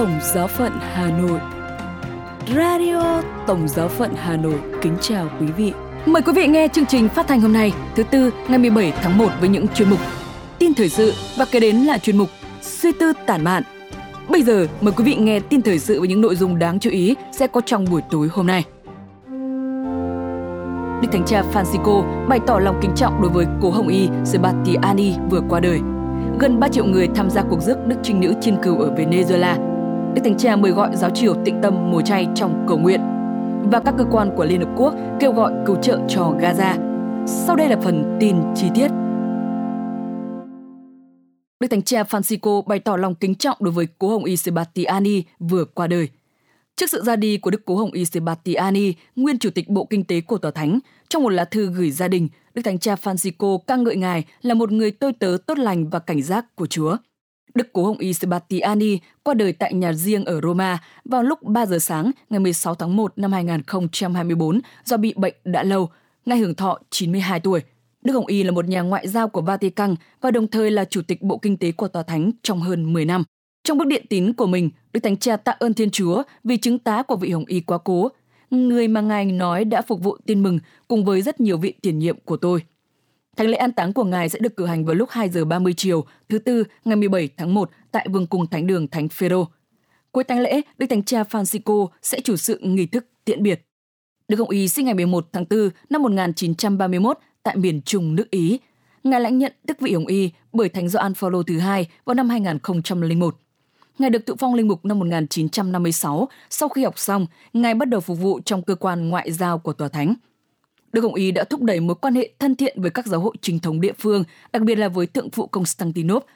Tổng giáo phận Hà Nội. Radio Tổng giáo phận Hà Nội kính chào quý vị. Mời quý vị nghe chương trình phát thanh hôm nay, thứ tư ngày 17 tháng 1 với những chuyên mục tin thời sự và kế đến là chuyên mục suy tư tản mạn. Bây giờ mời quý vị nghe tin thời sự với những nội dung đáng chú ý sẽ có trong buổi tối hôm nay. Đức Thánh Cha Francisco bày tỏ lòng kính trọng đối với cố Hồng Y Sebastiani vừa qua đời. Gần 3 triệu người tham gia cuộc rước Đức Trinh Nữ Chiên Cừu ở Venezuela. Đức Thánh Cha mời gọi giáo triều tịnh tâm mùa chay trong cầu nguyện. Và các cơ quan của Liên Hợp Quốc kêu gọi cứu trợ cho Gaza. Sau đây là phần tin chi tiết. Đức Thánh Cha Francisco bày tỏ lòng kính trọng đối với cố Hồng Y Sebastiani vừa qua đời – Trước sự ra đi của Đức Cố Hồng Y Sebastiani, nguyên chủ tịch Bộ Kinh tế của Tòa Thánh, trong một lá thư gửi gia đình, Đức Thánh Cha Francisco ca ngợi ngài là một người tôi tớ tốt lành và cảnh giác của Chúa. Đức Cố Hồng Y Sebastiani qua đời tại nhà riêng ở Roma vào lúc 3 giờ sáng ngày 16 tháng 1 năm 2024 do bị bệnh đã lâu, ngay hưởng thọ 92 tuổi. Đức Hồng Y là một nhà ngoại giao của Vatican và đồng thời là chủ tịch Bộ Kinh tế của Tòa Thánh trong hơn 10 năm. Trong bức điện tín của mình, Đức Thánh Cha tạ ơn Thiên Chúa vì chứng tá của vị Hồng Y quá cố, người mà Ngài nói đã phục vụ tin mừng cùng với rất nhiều vị tiền nhiệm của tôi. Thánh lễ an táng của Ngài sẽ được cử hành vào lúc 2 giờ 30 chiều, thứ Tư, ngày 17 tháng 1 tại Vương cung Thánh đường Thánh Phêrô. Cuối tang lễ, Đức Thánh Cha Francisco sẽ chủ sự nghi thức tiễn biệt. Đức Hồng Y sinh ngày 11 tháng 4 năm 1931 tại miền Trung nước Ý. Ngài lãnh nhận đức vị Hồng Y bởi Thánh Gioan Phaolô thứ hai vào năm 2001. Ngài được tự phong linh mục năm 1956. Sau khi học xong, Ngài bắt đầu phục vụ trong cơ quan ngoại giao của Tòa Thánh. Đức Hồng Y đã thúc đẩy mối quan hệ thân thiện với các giáo hội chính thống địa phương, đặc biệt là với thượng phụ Constantinople,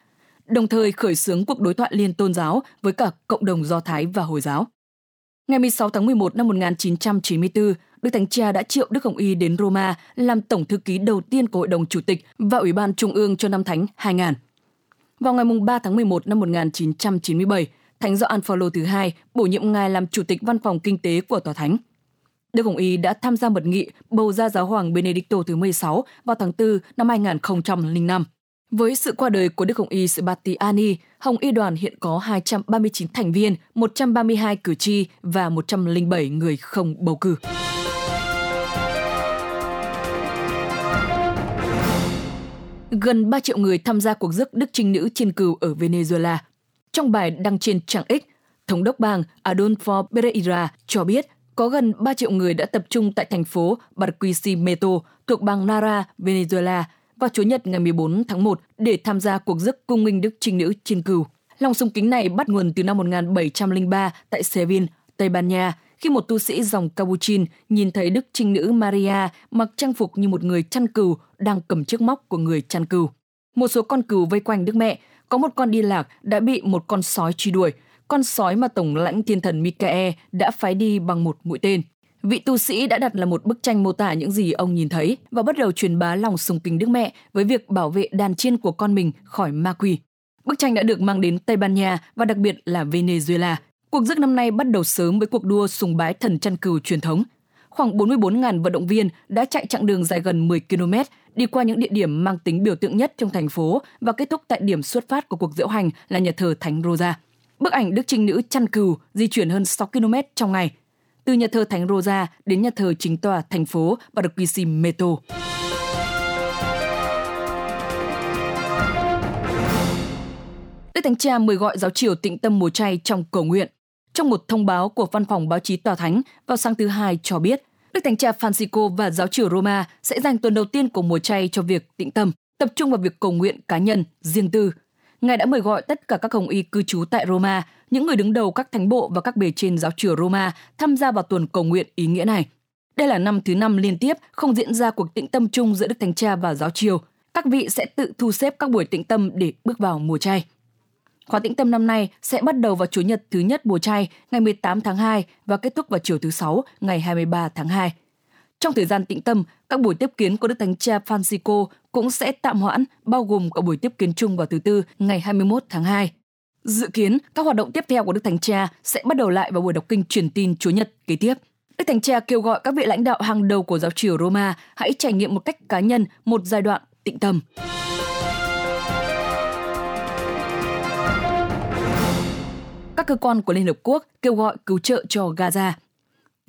đồng thời khởi xướng cuộc đối thoại liên tôn giáo với cả cộng đồng Do Thái và Hồi giáo. Ngày 16 tháng 11 năm 1994, Đức Thánh Cha đã triệu Đức Hồng Y đến Roma làm tổng thư ký đầu tiên của Hội đồng Chủ tịch và Ủy ban Trung ương cho năm Thánh 2000. Vào ngày 3 tháng 11 năm 1997, Thánh Gioan Phaolô thứ hai bổ nhiệm ngài làm chủ tịch văn phòng kinh tế của Tòa Thánh. Đức Hồng Y đã tham gia mật nghị bầu ra giáo hoàng Benedicto thứ 16 vào tháng 4 năm 2005. Với sự qua đời của Đức Hồng Y Sebastiani, Hồng Y đoàn hiện có 239 thành viên, 132 cử tri và 107 người không bầu cử. gần 3 triệu người tham gia cuộc rước Đức Trinh Nữ trên cừu ở Venezuela. Trong bài đăng trên trang X, Thống đốc bang Adolfo Pereira cho biết có gần 3 triệu người đã tập trung tại thành phố Barquisimeto thuộc bang Nara, Venezuela vào Chủ nhật ngày 14 tháng 1 để tham gia cuộc rước cung minh Đức Trinh Nữ trên cừu. Lòng sung kính này bắt nguồn từ năm 1703 tại Seville, Tây Ban Nha, khi một tu sĩ dòng Capuchin nhìn thấy Đức Trinh Nữ Maria mặc trang phục như một người chăn cừu đang cầm chiếc móc của người chăn cừu. Một số con cừu vây quanh Đức Mẹ, có một con đi lạc đã bị một con sói truy đuổi, con sói mà Tổng lãnh thiên thần Mikae đã phái đi bằng một mũi tên. Vị tu sĩ đã đặt là một bức tranh mô tả những gì ông nhìn thấy và bắt đầu truyền bá lòng sùng kính Đức Mẹ với việc bảo vệ đàn chiên của con mình khỏi ma quỷ. Bức tranh đã được mang đến Tây Ban Nha và đặc biệt là Venezuela, Cuộc rước năm nay bắt đầu sớm với cuộc đua sùng bái thần chăn cừu truyền thống. Khoảng 44.000 vận động viên đã chạy chặng đường dài gần 10 km, đi qua những địa điểm mang tính biểu tượng nhất trong thành phố và kết thúc tại điểm xuất phát của cuộc diễu hành là nhà thờ Thánh Rosa. Bức ảnh Đức Trinh Nữ chăn cừu di chuyển hơn 6 km trong ngày, từ nhà thờ Thánh Rosa đến nhà thờ chính tòa thành phố Barquisimeto. Đức Thánh Cha mời gọi giáo triều tịnh tâm mùa chay trong cầu nguyện trong một thông báo của Văn phòng báo chí Tòa Thánh vào sáng thứ Hai cho biết, Đức Thánh Cha Francisco và giáo triều Roma sẽ dành tuần đầu tiên của mùa chay cho việc tĩnh tâm, tập trung vào việc cầu nguyện cá nhân, riêng tư. Ngài đã mời gọi tất cả các hồng y cư trú tại Roma, những người đứng đầu các thánh bộ và các bề trên giáo triều Roma tham gia vào tuần cầu nguyện ý nghĩa này. Đây là năm thứ năm liên tiếp không diễn ra cuộc tĩnh tâm chung giữa Đức Thánh Cha và giáo triều. Các vị sẽ tự thu xếp các buổi tĩnh tâm để bước vào mùa chay. Khóa tĩnh tâm năm nay sẽ bắt đầu vào Chủ nhật thứ nhất mùa chay ngày 18 tháng 2 và kết thúc vào chiều thứ Sáu ngày 23 tháng 2. Trong thời gian tĩnh tâm, các buổi tiếp kiến của Đức Thánh Cha Francisco cũng sẽ tạm hoãn, bao gồm cả buổi tiếp kiến chung vào thứ Tư ngày 21 tháng 2. Dự kiến, các hoạt động tiếp theo của Đức Thánh Cha sẽ bắt đầu lại vào buổi đọc kinh truyền tin Chúa Nhật kế tiếp. Đức Thánh Cha kêu gọi các vị lãnh đạo hàng đầu của giáo triều Roma hãy trải nghiệm một cách cá nhân một giai đoạn tĩnh tâm. các cơ quan của Liên Hợp Quốc kêu gọi cứu trợ cho Gaza.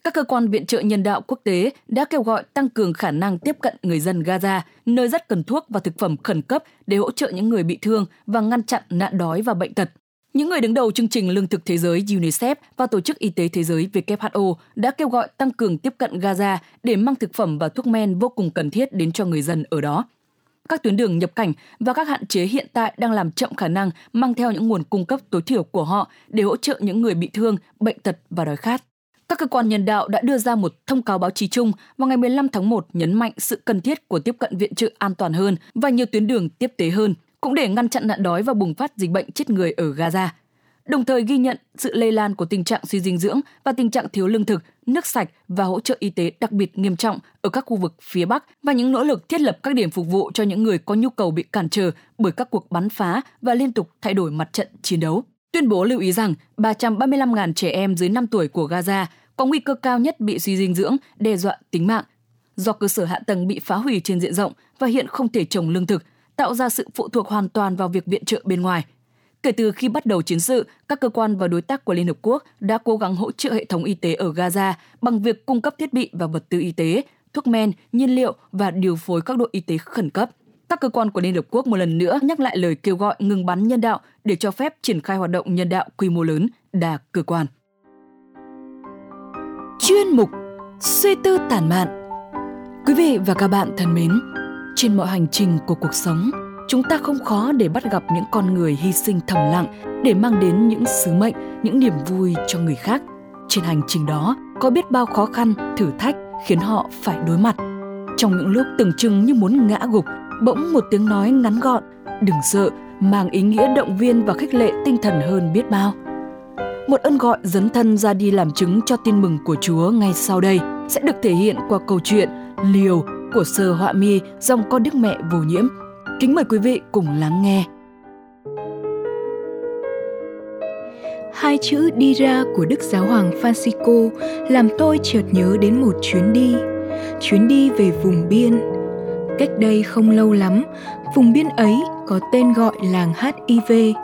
Các cơ quan viện trợ nhân đạo quốc tế đã kêu gọi tăng cường khả năng tiếp cận người dân Gaza, nơi rất cần thuốc và thực phẩm khẩn cấp để hỗ trợ những người bị thương và ngăn chặn nạn đói và bệnh tật. Những người đứng đầu chương trình Lương thực Thế giới UNICEF và Tổ chức Y tế Thế giới WHO đã kêu gọi tăng cường tiếp cận Gaza để mang thực phẩm và thuốc men vô cùng cần thiết đến cho người dân ở đó. Các tuyến đường nhập cảnh và các hạn chế hiện tại đang làm chậm khả năng mang theo những nguồn cung cấp tối thiểu của họ để hỗ trợ những người bị thương, bệnh tật và đói khát. Các cơ quan nhân đạo đã đưa ra một thông cáo báo chí chung vào ngày 15 tháng 1 nhấn mạnh sự cần thiết của tiếp cận viện trợ an toàn hơn và nhiều tuyến đường tiếp tế hơn, cũng để ngăn chặn nạn đói và bùng phát dịch bệnh chết người ở Gaza. Đồng thời ghi nhận sự lây lan của tình trạng suy dinh dưỡng và tình trạng thiếu lương thực, nước sạch và hỗ trợ y tế đặc biệt nghiêm trọng ở các khu vực phía Bắc và những nỗ lực thiết lập các điểm phục vụ cho những người có nhu cầu bị cản trở bởi các cuộc bắn phá và liên tục thay đổi mặt trận chiến đấu. Tuyên bố lưu ý rằng 335.000 trẻ em dưới 5 tuổi của Gaza có nguy cơ cao nhất bị suy dinh dưỡng, đe dọa tính mạng. Do cơ sở hạ tầng bị phá hủy trên diện rộng và hiện không thể trồng lương thực, tạo ra sự phụ thuộc hoàn toàn vào việc viện trợ bên ngoài. Kể từ khi bắt đầu chiến sự, các cơ quan và đối tác của Liên Hợp Quốc đã cố gắng hỗ trợ hệ thống y tế ở Gaza bằng việc cung cấp thiết bị và vật tư y tế, thuốc men, nhiên liệu và điều phối các đội y tế khẩn cấp. Các cơ quan của Liên Hợp Quốc một lần nữa nhắc lại lời kêu gọi ngừng bắn nhân đạo để cho phép triển khai hoạt động nhân đạo quy mô lớn đa cơ quan chuyên mục Suy tư tản mạn. Quý vị và các bạn thân mến, trên mọi hành trình của cuộc sống, chúng ta không khó để bắt gặp những con người hy sinh thầm lặng để mang đến những sứ mệnh, những niềm vui cho người khác. Trên hành trình đó có biết bao khó khăn, thử thách khiến họ phải đối mặt. Trong những lúc tưởng chừng như muốn ngã gục, bỗng một tiếng nói ngắn gọn, đừng sợ, mang ý nghĩa động viên và khích lệ tinh thần hơn biết bao – một ơn gọi dấn thân ra đi làm chứng cho tin mừng của Chúa ngay sau đây sẽ được thể hiện qua câu chuyện Liều của Sơ Họa Mi dòng con Đức Mẹ vô nhiễm. Kính mời quý vị cùng lắng nghe. Hai chữ đi ra của Đức Giáo Hoàng Francisco làm tôi chợt nhớ đến một chuyến đi, chuyến đi về vùng biên. Cách đây không lâu lắm, vùng biên ấy có tên gọi làng HIV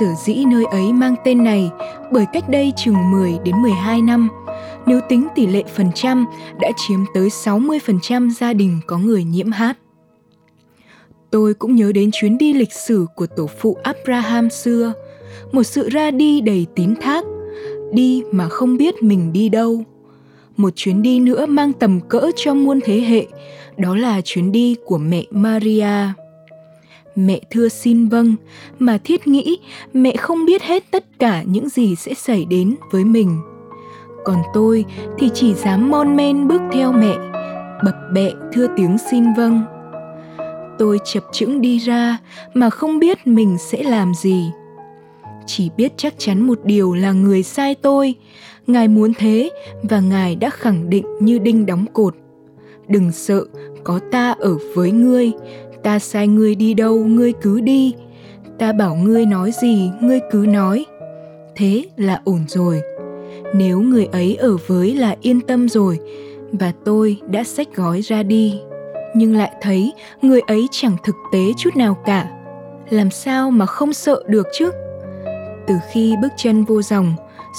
Sở dĩ nơi ấy mang tên này bởi cách đây chừng 10 đến 12 năm, nếu tính tỷ lệ phần trăm đã chiếm tới 60% gia đình có người nhiễm hát. Tôi cũng nhớ đến chuyến đi lịch sử của tổ phụ Abraham xưa, một sự ra đi đầy tín thác, đi mà không biết mình đi đâu. Một chuyến đi nữa mang tầm cỡ cho muôn thế hệ, đó là chuyến đi của mẹ Maria mẹ thưa xin vâng. Mà thiết nghĩ mẹ không biết hết tất cả những gì sẽ xảy đến với mình. Còn tôi thì chỉ dám mon men bước theo mẹ, bập bẹ thưa tiếng xin vâng. Tôi chập chững đi ra mà không biết mình sẽ làm gì. Chỉ biết chắc chắn một điều là người sai tôi. Ngài muốn thế và ngài đã khẳng định như đinh đóng cột. Đừng sợ, có ta ở với ngươi ta sai ngươi đi đâu, ngươi cứ đi. Ta bảo ngươi nói gì, ngươi cứ nói. Thế là ổn rồi. Nếu người ấy ở với là yên tâm rồi, và tôi đã xách gói ra đi. Nhưng lại thấy người ấy chẳng thực tế chút nào cả. Làm sao mà không sợ được chứ? Từ khi bước chân vô dòng,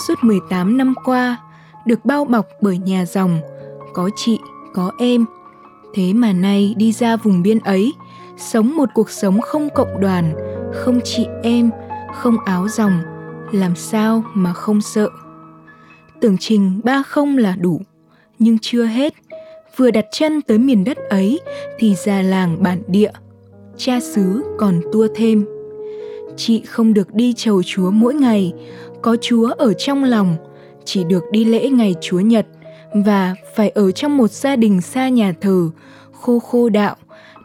suốt 18 năm qua, được bao bọc bởi nhà dòng, có chị, có em. Thế mà nay đi ra vùng biên ấy sống một cuộc sống không cộng đoàn, không chị em, không áo dòng, làm sao mà không sợ? Tưởng trình ba không là đủ, nhưng chưa hết. Vừa đặt chân tới miền đất ấy thì già làng bản địa, cha xứ còn tua thêm. Chị không được đi chầu chúa mỗi ngày, có chúa ở trong lòng, chỉ được đi lễ ngày chúa nhật và phải ở trong một gia đình xa nhà thờ, khô khô đạo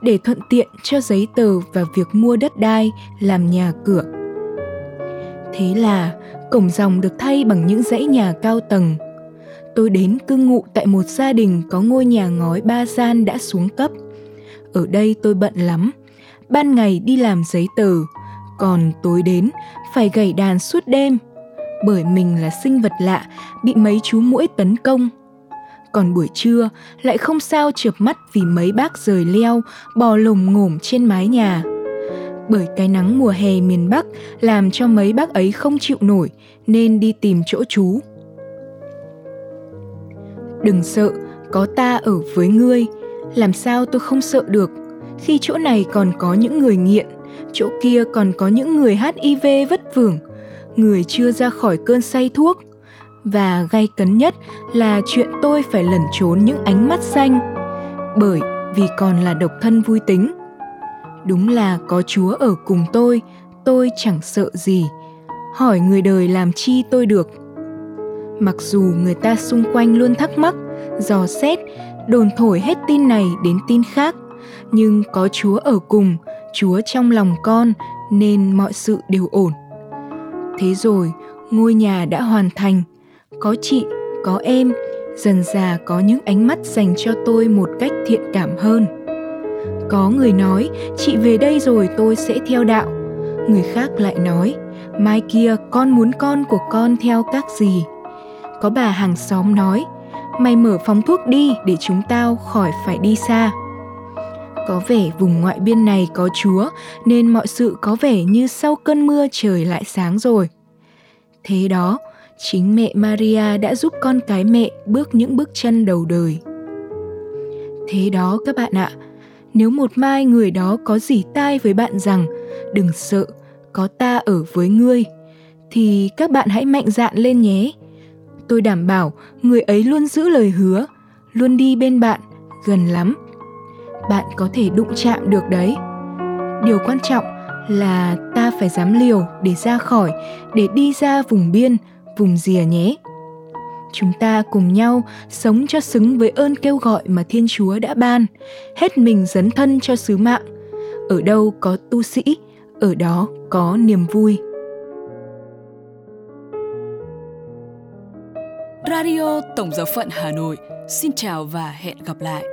để thuận tiện cho giấy tờ và việc mua đất đai làm nhà cửa. Thế là cổng dòng được thay bằng những dãy nhà cao tầng. Tôi đến cư ngụ tại một gia đình có ngôi nhà ngói ba gian đã xuống cấp. Ở đây tôi bận lắm, ban ngày đi làm giấy tờ, còn tối đến phải gảy đàn suốt đêm bởi mình là sinh vật lạ bị mấy chú muỗi tấn công còn buổi trưa lại không sao chợp mắt vì mấy bác rời leo bò lồm ngổm trên mái nhà bởi cái nắng mùa hè miền Bắc làm cho mấy bác ấy không chịu nổi nên đi tìm chỗ trú. Đừng sợ, có ta ở với ngươi, làm sao tôi không sợ được khi chỗ này còn có những người nghiện, chỗ kia còn có những người HIV vất vưởng, người chưa ra khỏi cơn say thuốc. Và gay cấn nhất là chuyện tôi phải lẩn trốn những ánh mắt xanh, bởi vì còn là độc thân vui tính. Đúng là có chúa ở cùng tôi tôi chẳng sợ gì. Hỏi người đời làm chi tôi được. Mặc dù người ta xung quanh luôn thắc mắc dò xét đồn thổi hết tin này đến tin khác nhưng có chúa ở cùng chúa trong lòng con nên mọi sự đều ổn. Thế rồi ngôi nhà đã hoàn thành có chị, có em, dần già có những ánh mắt dành cho tôi một cách thiện cảm hơn. Có người nói, chị về đây rồi tôi sẽ theo đạo. Người khác lại nói, mai kia con muốn con của con theo các gì? Có bà hàng xóm nói, mày mở phòng thuốc đi để chúng tao khỏi phải đi xa. Có vẻ vùng ngoại biên này có chúa, nên mọi sự có vẻ như sau cơn mưa trời lại sáng rồi. Thế đó chính mẹ maria đã giúp con cái mẹ bước những bước chân đầu đời. Thế đó các bạn ạ, nếu một mai người đó có dỉ tai với bạn rằng, đừng sợ, có ta ở với ngươi, thì các bạn hãy mạnh dạn lên nhé. Tôi đảm bảo người ấy luôn giữ lời hứa, luôn đi bên bạn, gần lắm. Bạn có thể đụng chạm được đấy. Điều quan trọng là ta phải dám liều để ra khỏi, để đi ra vùng biên vùng rìa nhé. Chúng ta cùng nhau sống cho xứng với ơn kêu gọi mà thiên chúa đã ban, hết mình dấn thân cho sứ mạng. Ở đâu có tu sĩ, ở đó có niềm vui. Radio tổng giáo phận hà nội, xin chào và hẹn gặp lại.